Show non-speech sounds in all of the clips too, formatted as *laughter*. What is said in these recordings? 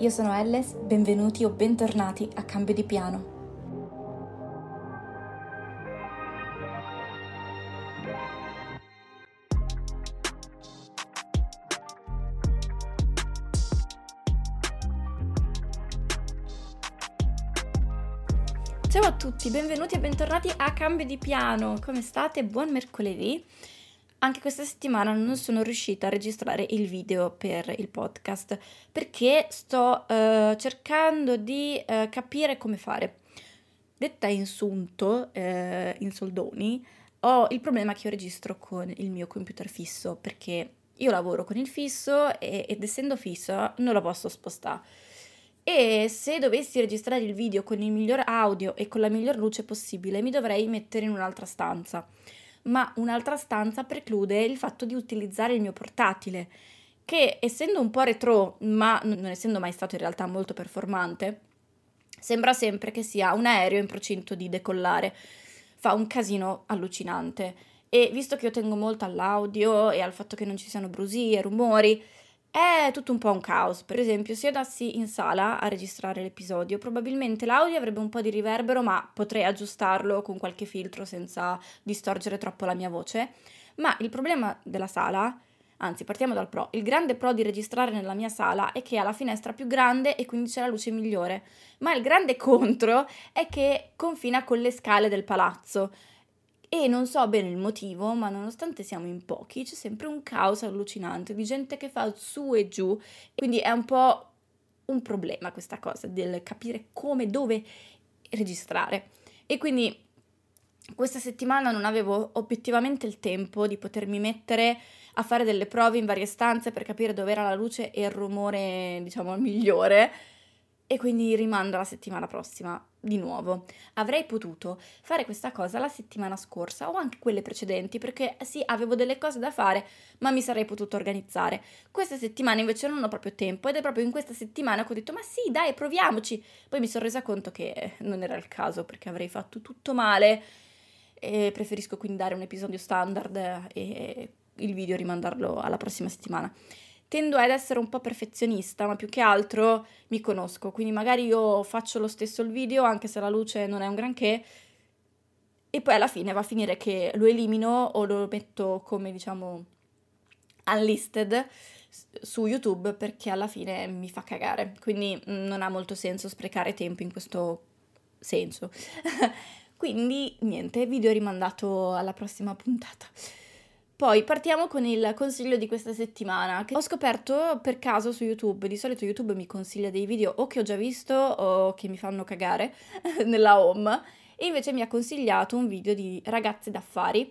io sono Elles, benvenuti o bentornati a Cambio di Piano. Ciao a tutti, benvenuti e bentornati a Cambio di Piano. Come state? Buon mercoledì. Anche questa settimana non sono riuscita a registrare il video per il podcast perché sto uh, cercando di uh, capire come fare. Detta in sunto, uh, in soldoni, ho il problema che io registro con il mio computer fisso perché io lavoro con il fisso e, ed essendo fisso non lo posso spostare. E se dovessi registrare il video con il miglior audio e con la miglior luce possibile, mi dovrei mettere in un'altra stanza ma un'altra stanza preclude il fatto di utilizzare il mio portatile, che essendo un po' retro, ma non essendo mai stato in realtà molto performante, sembra sempre che sia un aereo in procinto di decollare. Fa un casino allucinante. E visto che io tengo molto all'audio e al fatto che non ci siano brusie, rumori, è tutto un po' un caos. Per esempio, se io andassi in sala a registrare l'episodio, probabilmente l'audio avrebbe un po' di riverbero, ma potrei aggiustarlo con qualche filtro senza distorcere troppo la mia voce. Ma il problema della sala, anzi partiamo dal pro, il grande pro di registrare nella mia sala è che ha la finestra più grande e quindi c'è la luce migliore. Ma il grande *laughs* contro è che confina con le scale del palazzo e non so bene il motivo, ma nonostante siamo in pochi, c'è sempre un caos allucinante di gente che fa su e giù, quindi è un po' un problema questa cosa del capire come, dove registrare. E quindi questa settimana non avevo obiettivamente il tempo di potermi mettere a fare delle prove in varie stanze per capire dove era la luce e il rumore, diciamo, migliore e quindi rimando alla settimana prossima di nuovo. Avrei potuto fare questa cosa la settimana scorsa o anche quelle precedenti perché sì, avevo delle cose da fare, ma mi sarei potuto organizzare. Questa settimana invece non ho proprio tempo ed è proprio in questa settimana che ho detto "Ma sì, dai, proviamoci". Poi mi sono resa conto che non era il caso perché avrei fatto tutto male e preferisco quindi dare un episodio standard e il video rimandarlo alla prossima settimana tendo ad essere un po' perfezionista, ma più che altro mi conosco, quindi magari io faccio lo stesso il video anche se la luce non è un granché e poi alla fine va a finire che lo elimino o lo metto come diciamo unlisted su YouTube perché alla fine mi fa cagare, quindi mm, non ha molto senso sprecare tempo in questo senso. *laughs* quindi niente, video rimandato alla prossima puntata. Poi partiamo con il consiglio di questa settimana che ho scoperto per caso su YouTube. Di solito YouTube mi consiglia dei video o che ho già visto o che mi fanno cagare *laughs* nella home e invece mi ha consigliato un video di ragazze d'affari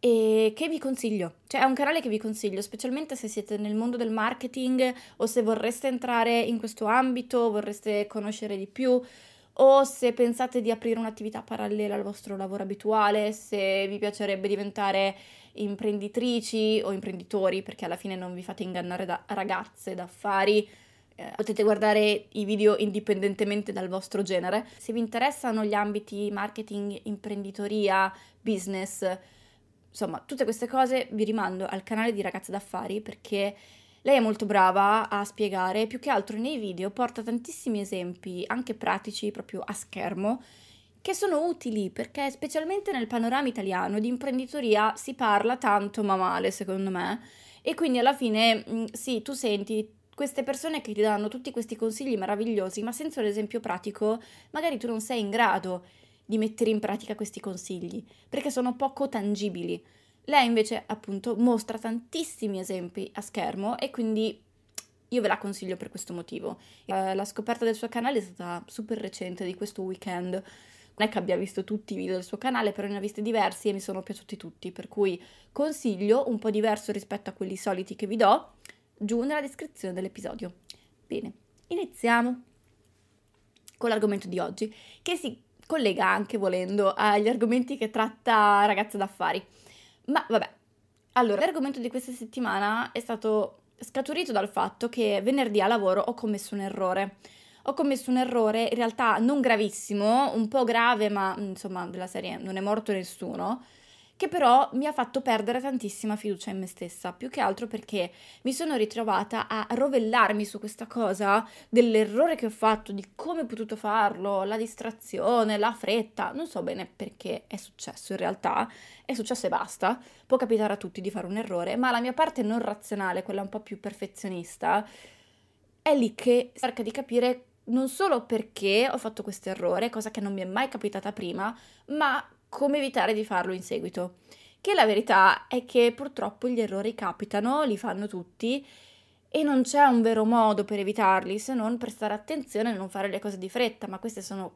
e che vi consiglio. Cioè è un canale che vi consiglio, specialmente se siete nel mondo del marketing o se vorreste entrare in questo ambito, vorreste conoscere di più o se pensate di aprire un'attività parallela al vostro lavoro abituale, se vi piacerebbe diventare imprenditrici o imprenditori, perché alla fine non vi fate ingannare da ragazze d'affari. Eh, potete guardare i video indipendentemente dal vostro genere. Se vi interessano gli ambiti marketing, imprenditoria, business, insomma, tutte queste cose vi rimando al canale di Ragazze d'Affari perché lei è molto brava a spiegare, più che altro nei video porta tantissimi esempi, anche pratici, proprio a schermo, che sono utili perché specialmente nel panorama italiano di imprenditoria si parla tanto ma male, secondo me. E quindi alla fine, mm, sì, tu senti queste persone che ti danno tutti questi consigli meravigliosi, ma senza un esempio pratico, magari tu non sei in grado di mettere in pratica questi consigli, perché sono poco tangibili. Lei invece appunto mostra tantissimi esempi a schermo e quindi io ve la consiglio per questo motivo. Eh, la scoperta del suo canale è stata super recente, di questo weekend. Non è che abbia visto tutti i video del suo canale, però ne ha visti diversi e mi sono piaciuti tutti, per cui consiglio un po' diverso rispetto a quelli soliti che vi do, giù nella descrizione dell'episodio. Bene, iniziamo con l'argomento di oggi, che si collega anche volendo agli argomenti che tratta Ragazza d'affari. Ma vabbè, allora, l'argomento di questa settimana è stato scaturito dal fatto che venerdì a lavoro ho commesso un errore. Ho commesso un errore in realtà non gravissimo, un po' grave, ma insomma, della serie non è morto nessuno che però mi ha fatto perdere tantissima fiducia in me stessa, più che altro perché mi sono ritrovata a rovellarmi su questa cosa dell'errore che ho fatto, di come ho potuto farlo, la distrazione, la fretta, non so bene perché è successo in realtà, è successo e basta, può capitare a tutti di fare un errore, ma la mia parte non razionale, quella un po' più perfezionista, è lì che cerca di capire non solo perché ho fatto questo errore, cosa che non mi è mai capitata prima, ma come evitare di farlo in seguito. Che la verità è che purtroppo gli errori capitano, li fanno tutti e non c'è un vero modo per evitarli se non prestare attenzione e non fare le cose di fretta, ma queste sono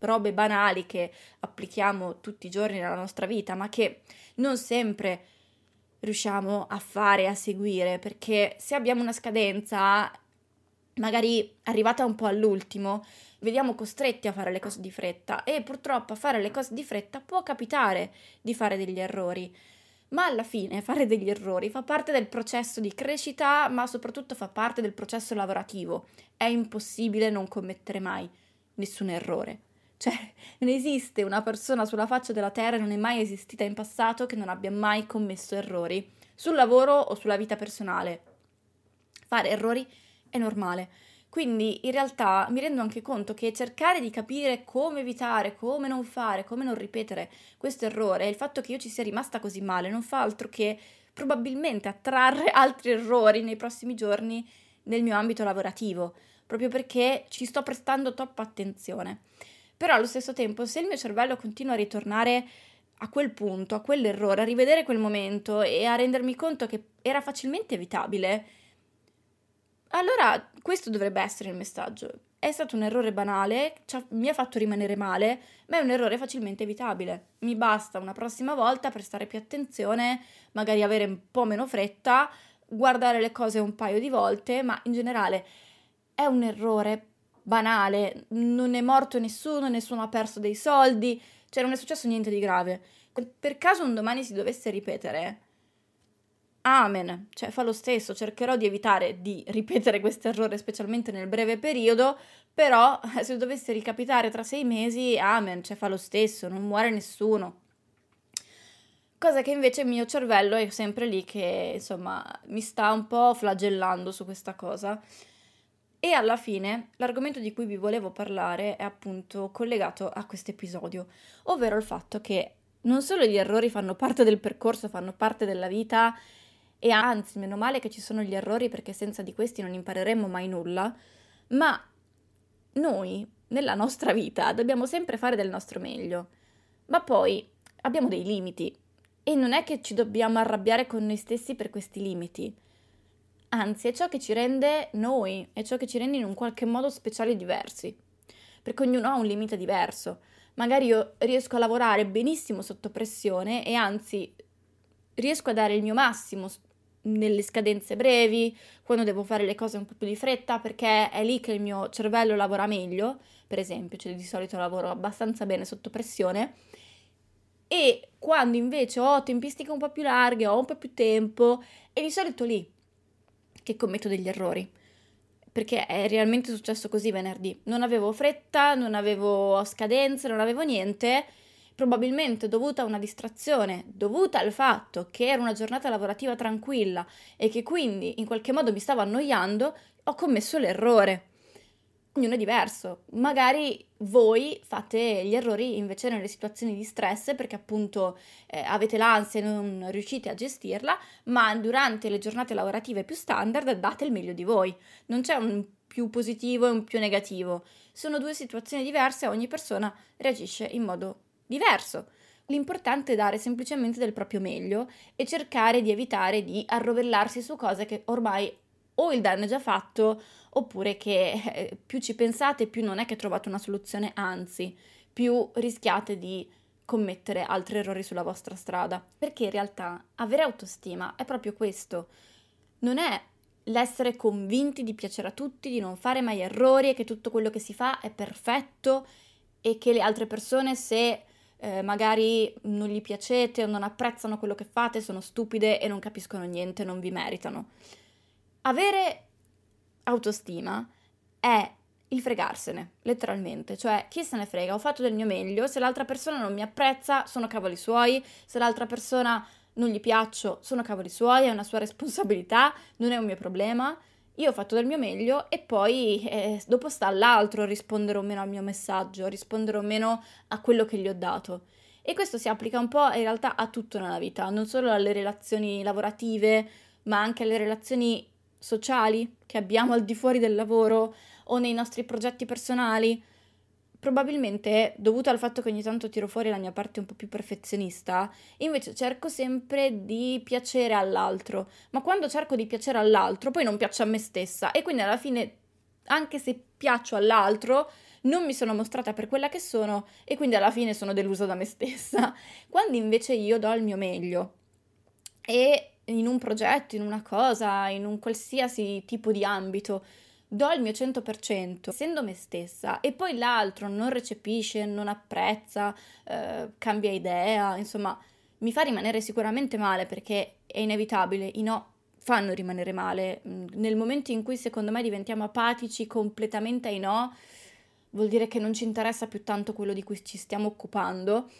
robe banali che applichiamo tutti i giorni nella nostra vita, ma che non sempre riusciamo a fare, a seguire, perché se abbiamo una scadenza magari arrivata un po' all'ultimo, vediamo costretti a fare le cose di fretta e purtroppo a fare le cose di fretta può capitare di fare degli errori. Ma alla fine *laughs* fare degli errori fa parte del processo di crescita, ma soprattutto fa parte del processo lavorativo. È impossibile non commettere mai nessun errore. Cioè, *laughs* non esiste una persona sulla faccia della terra, non è mai esistita in passato che non abbia mai commesso errori, sul lavoro o sulla vita personale. Fare errori è normale. Quindi in realtà mi rendo anche conto che cercare di capire come evitare, come non fare, come non ripetere questo errore il fatto che io ci sia rimasta così male non fa altro che probabilmente attrarre *laughs* altri errori nei prossimi giorni nel mio ambito lavorativo, proprio perché ci sto prestando troppa attenzione. Però allo stesso tempo, se il mio cervello continua a ritornare a quel punto, a quell'errore, a rivedere quel momento e a rendermi conto che era facilmente evitabile, allora, questo dovrebbe essere il messaggio. È stato un errore banale, mi ha fatto rimanere male, ma è un errore facilmente evitabile. Mi basta una prossima volta prestare più attenzione, magari avere un po' meno fretta, guardare le cose un paio di volte, ma in generale è un errore banale, non è morto nessuno, nessuno ha perso dei soldi, cioè non è successo niente di grave. Per caso un domani si dovesse ripetere, Amen, cioè fa lo stesso, cercherò di evitare di ripetere questo errore, specialmente nel breve periodo, però eh, se dovesse ricapitare tra sei mesi, amen, cioè fa lo stesso, non muore nessuno. Cosa che invece il mio cervello è sempre lì che, insomma, mi sta un po' flagellando su questa cosa. E alla fine l'argomento di cui vi volevo parlare è appunto collegato a questo episodio, ovvero il fatto che non solo gli errori fanno parte del percorso, fanno parte della vita e anzi, meno male che ci sono gli errori perché senza di questi non impareremmo mai nulla, ma noi nella nostra vita dobbiamo sempre fare del nostro meglio, ma poi abbiamo dei limiti e non è che ci dobbiamo arrabbiare con noi stessi per questi limiti. Anzi, è ciò che ci rende noi, è ciò che ci rende in un qualche modo speciali e diversi. Perché ognuno ha un limite diverso. Magari io riesco a lavorare benissimo sotto pressione e anzi riesco a dare il mio massimo nelle scadenze brevi, quando devo fare le cose un po' più di fretta, perché è lì che il mio cervello lavora meglio, per esempio, cioè di solito lavoro abbastanza bene sotto pressione. E quando invece ho tempistiche un po' più larghe, ho un po' più tempo, è di solito lì che commetto degli errori. Perché è realmente successo così venerdì. Non avevo fretta, non avevo scadenze, non avevo niente probabilmente dovuta a una distrazione, dovuta al fatto che era una giornata lavorativa tranquilla e che quindi in qualche modo mi stavo annoiando, ho commesso l'errore. Ognuno è diverso. Magari voi fate gli errori invece nelle situazioni di stress perché appunto eh, avete l'ansia e non riuscite a gestirla, ma durante le giornate lavorative più standard date il meglio di voi. Non c'è un più positivo e un più negativo. Sono due situazioni diverse e ogni persona reagisce in modo diverso. L'importante è dare semplicemente del proprio meglio e cercare di evitare di arrovellarsi su cose che ormai o il danno è già fatto oppure che eh, più ci pensate più non è che trovate una soluzione, anzi più rischiate di commettere altri errori sulla vostra strada. Perché in realtà avere autostima è proprio questo. Non è l'essere convinti di piacere a tutti, di non fare mai errori e che tutto quello che si fa è perfetto e che le altre persone se eh, magari non gli piacete o non apprezzano quello che fate, sono stupide e non capiscono niente, non vi meritano. Avere autostima è il fregarsene, letteralmente, cioè chi se ne frega, ho fatto del mio meglio, se l'altra persona non mi apprezza sono cavoli suoi, se l'altra persona non gli piaccio sono cavoli suoi, è una sua responsabilità, non è un mio problema. Io ho fatto del mio meglio e poi eh, dopo sta all'altro rispondere o meno al mio messaggio, rispondere o meno a quello che gli ho dato. E questo si applica un po' in realtà a tutto nella vita, non solo alle relazioni lavorative, ma anche alle relazioni sociali che abbiamo al di fuori del lavoro o nei nostri progetti personali probabilmente dovuto al fatto che ogni tanto tiro fuori la mia parte un po' più perfezionista, invece cerco sempre di piacere all'altro, ma quando cerco di piacere all'altro poi non piaccio a me stessa. E quindi alla fine anche se piaccio all'altro non mi sono mostrata per quella che sono e quindi alla fine sono delusa da me stessa, *laughs* quando invece io do il mio meglio e in un progetto, in una cosa, in un qualsiasi tipo di ambito, do il mio 100% essendo me stessa e poi l'altro non recepisce, non apprezza, eh, cambia idea, insomma mi fa rimanere sicuramente male perché è inevitabile, i no fanno rimanere male. Mm, nel momento in cui secondo me diventiamo apatici completamente ai no, vuol dire che non ci interessa più tanto quello di cui ci stiamo occupando,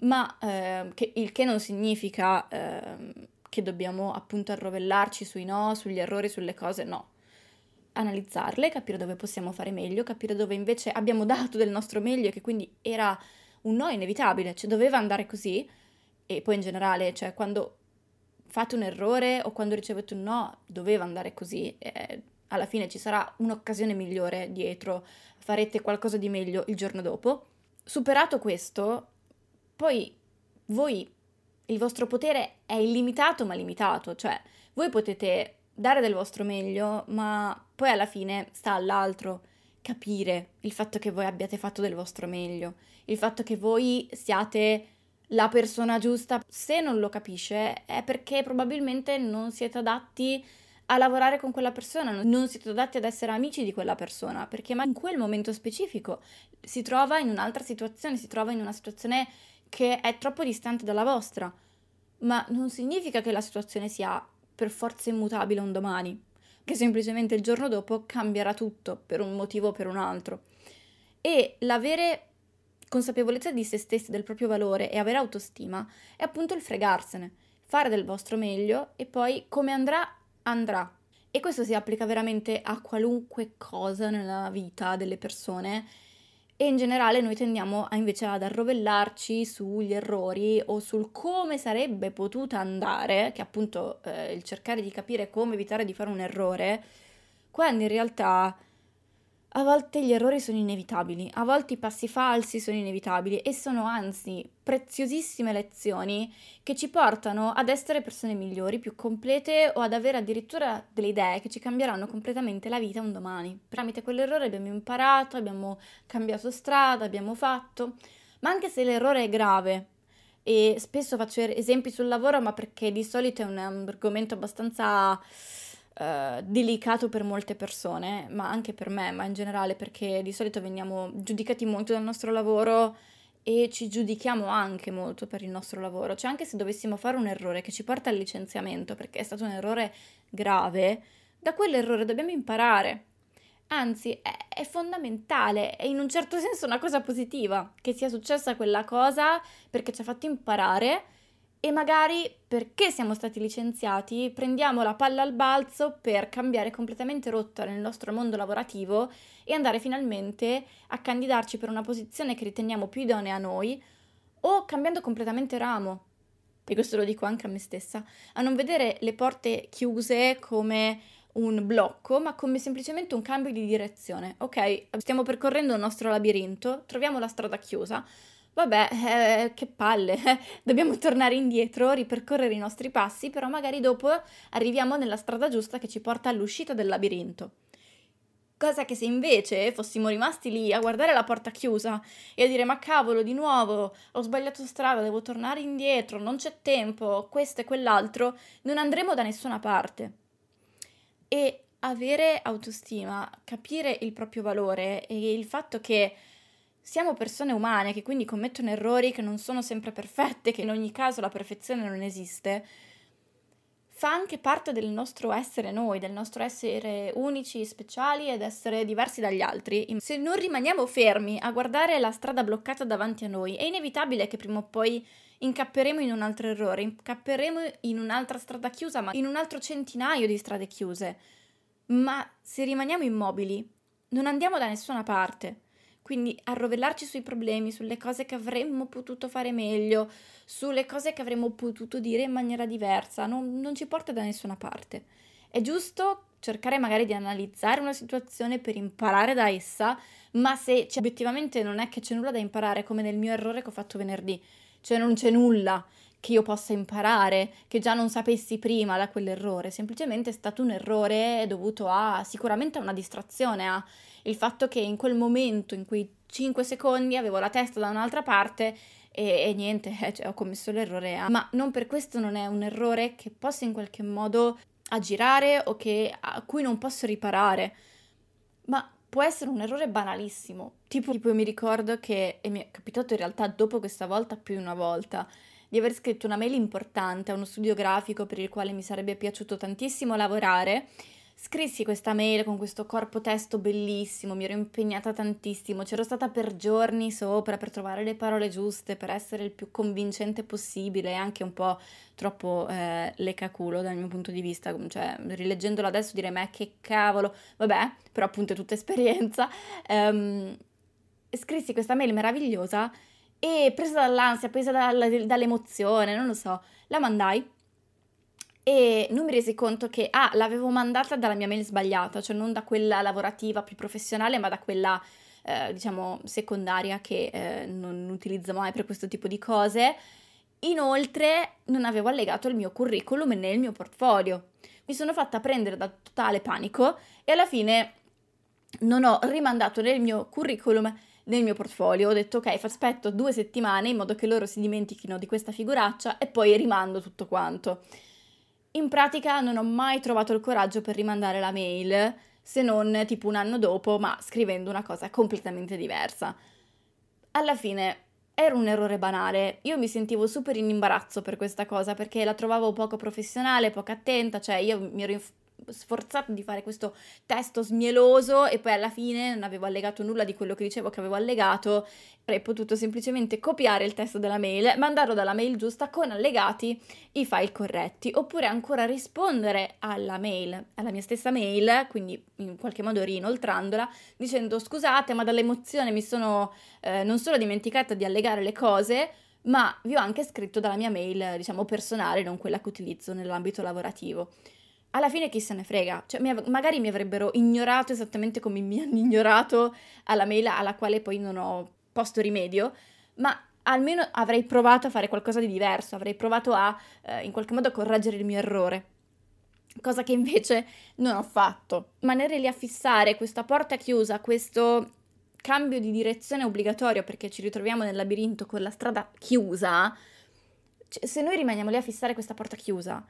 ma eh, che, il che non significa eh, che dobbiamo appunto arrovellarci sui no, sugli errori, sulle cose, no analizzarle, capire dove possiamo fare meglio, capire dove invece abbiamo dato del nostro meglio e che quindi era un no inevitabile, cioè doveva andare così. E poi in generale, cioè quando fate un errore o quando ricevete un no, doveva andare così, eh, alla fine ci sarà un'occasione migliore dietro, farete qualcosa di meglio il giorno dopo. Superato questo, poi voi, il vostro potere è illimitato ma limitato, cioè voi potete dare del vostro meglio, ma poi alla fine sta all'altro capire il fatto che voi abbiate fatto del vostro meglio, il fatto che voi siate la persona giusta. Se non lo capisce è perché probabilmente non siete adatti a lavorare con quella persona, non siete adatti ad essere amici di quella persona, perché in quel momento specifico si trova in un'altra situazione, si trova in una situazione che è troppo distante dalla vostra. Ma non significa che la situazione sia per forza immutabile un domani, che semplicemente il giorno dopo cambierà tutto per un motivo o per un altro. E l'avere consapevolezza di se stessi, del proprio valore e avere autostima è appunto il fregarsene, fare del vostro meglio e poi come andrà, andrà. E questo si applica veramente a qualunque cosa nella vita delle persone e in generale noi tendiamo a, invece ad arrovellarci sugli errori o sul come sarebbe potuta andare, che appunto eh, il cercare di capire come evitare di fare un errore, quando in realtà a volte gli errori sono inevitabili, a volte i passi falsi sono inevitabili e sono anzi preziosissime lezioni che ci portano ad essere persone migliori, più complete o ad avere addirittura delle idee che ci cambieranno completamente la vita un domani. Tramite quell'errore abbiamo imparato, abbiamo cambiato strada, abbiamo fatto, ma anche se l'errore è grave, e spesso faccio esempi sul lavoro, ma perché di solito è un, argomento abbastanza uh, delicato per molte persone, ma anche per me, ma in generale perché di solito veniamo giudicati molto dal nostro lavoro e ci giudichiamo anche molto per il nostro lavoro. Cioè anche se dovessimo fare un errore che ci porta al licenziamento, perché è stato un errore grave, da quell'errore dobbiamo imparare. Anzi, è, è, fondamentale, è in un certo senso una cosa positiva che sia successa quella cosa perché ci ha fatto imparare e magari perché siamo stati licenziati prendiamo la palla al balzo per cambiare completamente rotta nel nostro mondo lavorativo e andare finalmente a candidarci per una posizione che riteniamo più idonea a noi o cambiando completamente ramo. E questo lo dico anche a me stessa, a non vedere le porte chiuse come un blocco, ma come semplicemente un cambio di direzione. Ok, stiamo percorrendo il nostro labirinto, troviamo la strada chiusa. Vabbè, eh, che palle, *laughs* dobbiamo tornare indietro, ripercorrere i nostri passi, però magari dopo arriviamo nella strada giusta che ci porta all'uscita del labirinto. Cosa che se invece fossimo rimasti lì a guardare la porta chiusa e a dire ma cavolo di nuovo ho sbagliato strada, devo tornare indietro, non c'è tempo, questo e quell'altro, non andremo da nessuna parte e avere autostima, capire il proprio valore e il fatto che siamo persone umane che quindi commettono errori che non sono sempre perfette, che in ogni caso la perfezione non esiste, fa anche parte del nostro essere noi, del nostro essere unici, speciali ed essere diversi dagli altri. Se non rimaniamo fermi a guardare la strada bloccata davanti a noi, è inevitabile che prima o poi incapperemo in un altro errore, incapperemo in un'altra strada chiusa, ma in un altro centinaio di strade chiuse. Ma se rimaniamo immobili, non andiamo da nessuna parte. Quindi arrovellarci sui problemi, sulle cose che avremmo potuto fare meglio, sulle cose che avremmo potuto dire in maniera diversa, non, non ci porta da nessuna parte. È giusto cercare magari di analizzare una situazione per imparare da essa, ma se obiettivamente non è che c'è nulla da imparare, come nel mio errore che ho fatto venerdì, cioè non c'è nulla che io possa imparare, che già non sapessi prima da quell'errore, semplicemente è stato un errore dovuto a sicuramente a una distrazione, a il fatto che in quel momento, in quei 5 secondi, avevo la testa da un'altra parte e, e niente, *laughs* cioè, ho commesso l'errore, a... ma non per questo non è un errore che possa in qualche modo aggirare o che, a cui non posso riparare, ma può essere un errore banalissimo. Tipo, tipo mi ricordo che, e mi è capitato in realtà dopo questa volta più di una volta, di aver scritto una mail importante a uno studio grafico per il quale mi sarebbe piaciuto tantissimo lavorare Scrissi questa mail con questo corpo testo bellissimo, mi ero impegnata tantissimo, c'ero stata per giorni sopra per trovare le parole giuste, per essere il più convincente possibile anche un po' troppo eh, lecaculo dal mio punto di vista, cioè rileggendolo adesso direi ma che cavolo, vabbè, però appunto è tutta esperienza. Um, scrissi questa mail meravigliosa e presa dall'ansia, presa dall'emozione, non lo so, la mandai e non mi resi conto che, ah, l'avevo mandata dalla mia mail sbagliata, cioè non da quella lavorativa più professionale, ma da quella, eh, diciamo, secondaria che eh, non utilizzo mai per questo tipo di cose. Inoltre non avevo allegato il mio curriculum nel mio portfolio. Mi sono fatta prendere da totale panico e alla fine non ho rimandato nel mio curriculum nel mio portfolio. Ho detto ok, aspetto due settimane in modo che loro si dimentichino di questa figuraccia e poi rimando tutto quanto. In pratica non ho mai trovato il coraggio per rimandare la mail, se non tipo un anno dopo, ma scrivendo una cosa completamente diversa. Alla fine era un errore banale, io mi sentivo super in imbarazzo per questa cosa perché la trovavo poco professionale, poco attenta, cioè io mi ero sforzato di fare questo testo smieloso e poi alla fine non avevo allegato nulla di quello che dicevo che avevo allegato, avrei potuto semplicemente copiare il testo della mail, mandarlo dalla mail giusta con allegati i file corretti, oppure ancora rispondere alla mail, alla mia stessa mail, quindi in qualche modo rinoltrandola, dicendo scusate ma dall'emozione mi sono eh, non solo dimenticata di allegare le cose, ma vi ho anche scritto dalla mia mail, diciamo personale, non quella che utilizzo nell'ambito lavorativo alla fine chi se ne frega, cioè, mi, magari mi avrebbero ignorato esattamente come mi hanno ignorato alla mail alla quale poi non ho posto rimedio, ma almeno avrei provato a fare qualcosa di diverso, avrei provato a eh, in qualche modo correggere il mio errore. Cosa che invece non ho fatto. Rimanere lì a fissare questa porta chiusa, questo cambio di direzione obbligatorio perché ci ritroviamo nel labirinto con la strada chiusa, Cioè, se noi rimaniamo lì a fissare questa porta chiusa,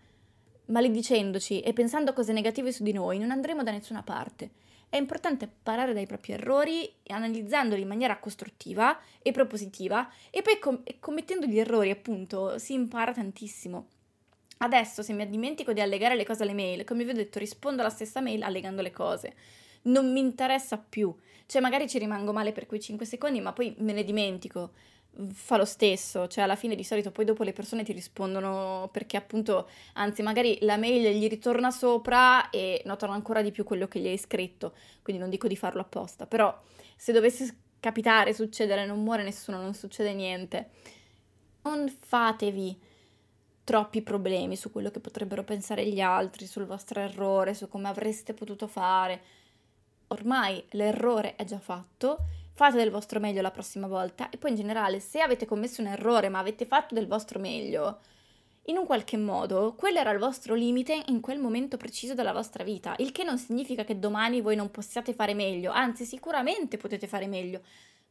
maledicendoci e pensando cose negative su di noi, non andremo da nessuna parte. È importante imparare dai propri errori, analizzandoli in maniera costruttiva e propositiva e poi com- commettendo gli errori, appunto, si impara tantissimo. Adesso, se mi dimentico di allegare le cose alle mail, come vi ho detto, rispondo alla stessa mail allegando le cose. Non mi interessa più. Cioè, magari ci rimango male per quei 5 secondi, ma poi me ne dimentico fa lo stesso, cioè alla fine di solito poi dopo le persone ti rispondono perché appunto, anzi magari la mail gli ritorna sopra e notano ancora di più quello che gli hai scritto, quindi non dico di farlo apposta, però se dovesse capitare, succedere, non muore nessuno, non succede niente, non fatevi troppi problemi su quello che potrebbero pensare gli altri, sul vostro errore, su come avreste potuto fare. Ormai l'errore è già fatto fate del vostro meglio la prossima volta. E poi in generale se avete commesso un errore ma avete fatto del vostro meglio, in un qualche modo quello era il vostro limite in quel momento preciso della vostra vita, il che non significa che domani voi non possiate fare meglio, anzi sicuramente potete fare meglio,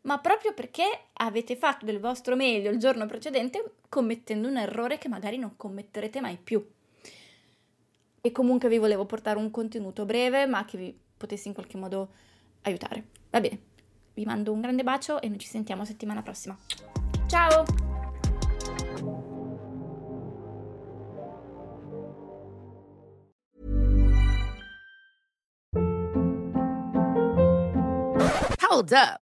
ma proprio perché avete fatto del vostro meglio il giorno precedente commettendo un errore che magari non commetterete mai più. E comunque vi volevo portare un contenuto breve ma che vi potesse in qualche modo aiutare. Va bene, vi mando un grande bacio e noi ci sentiamo settimana prossima. Ciao! Hold up.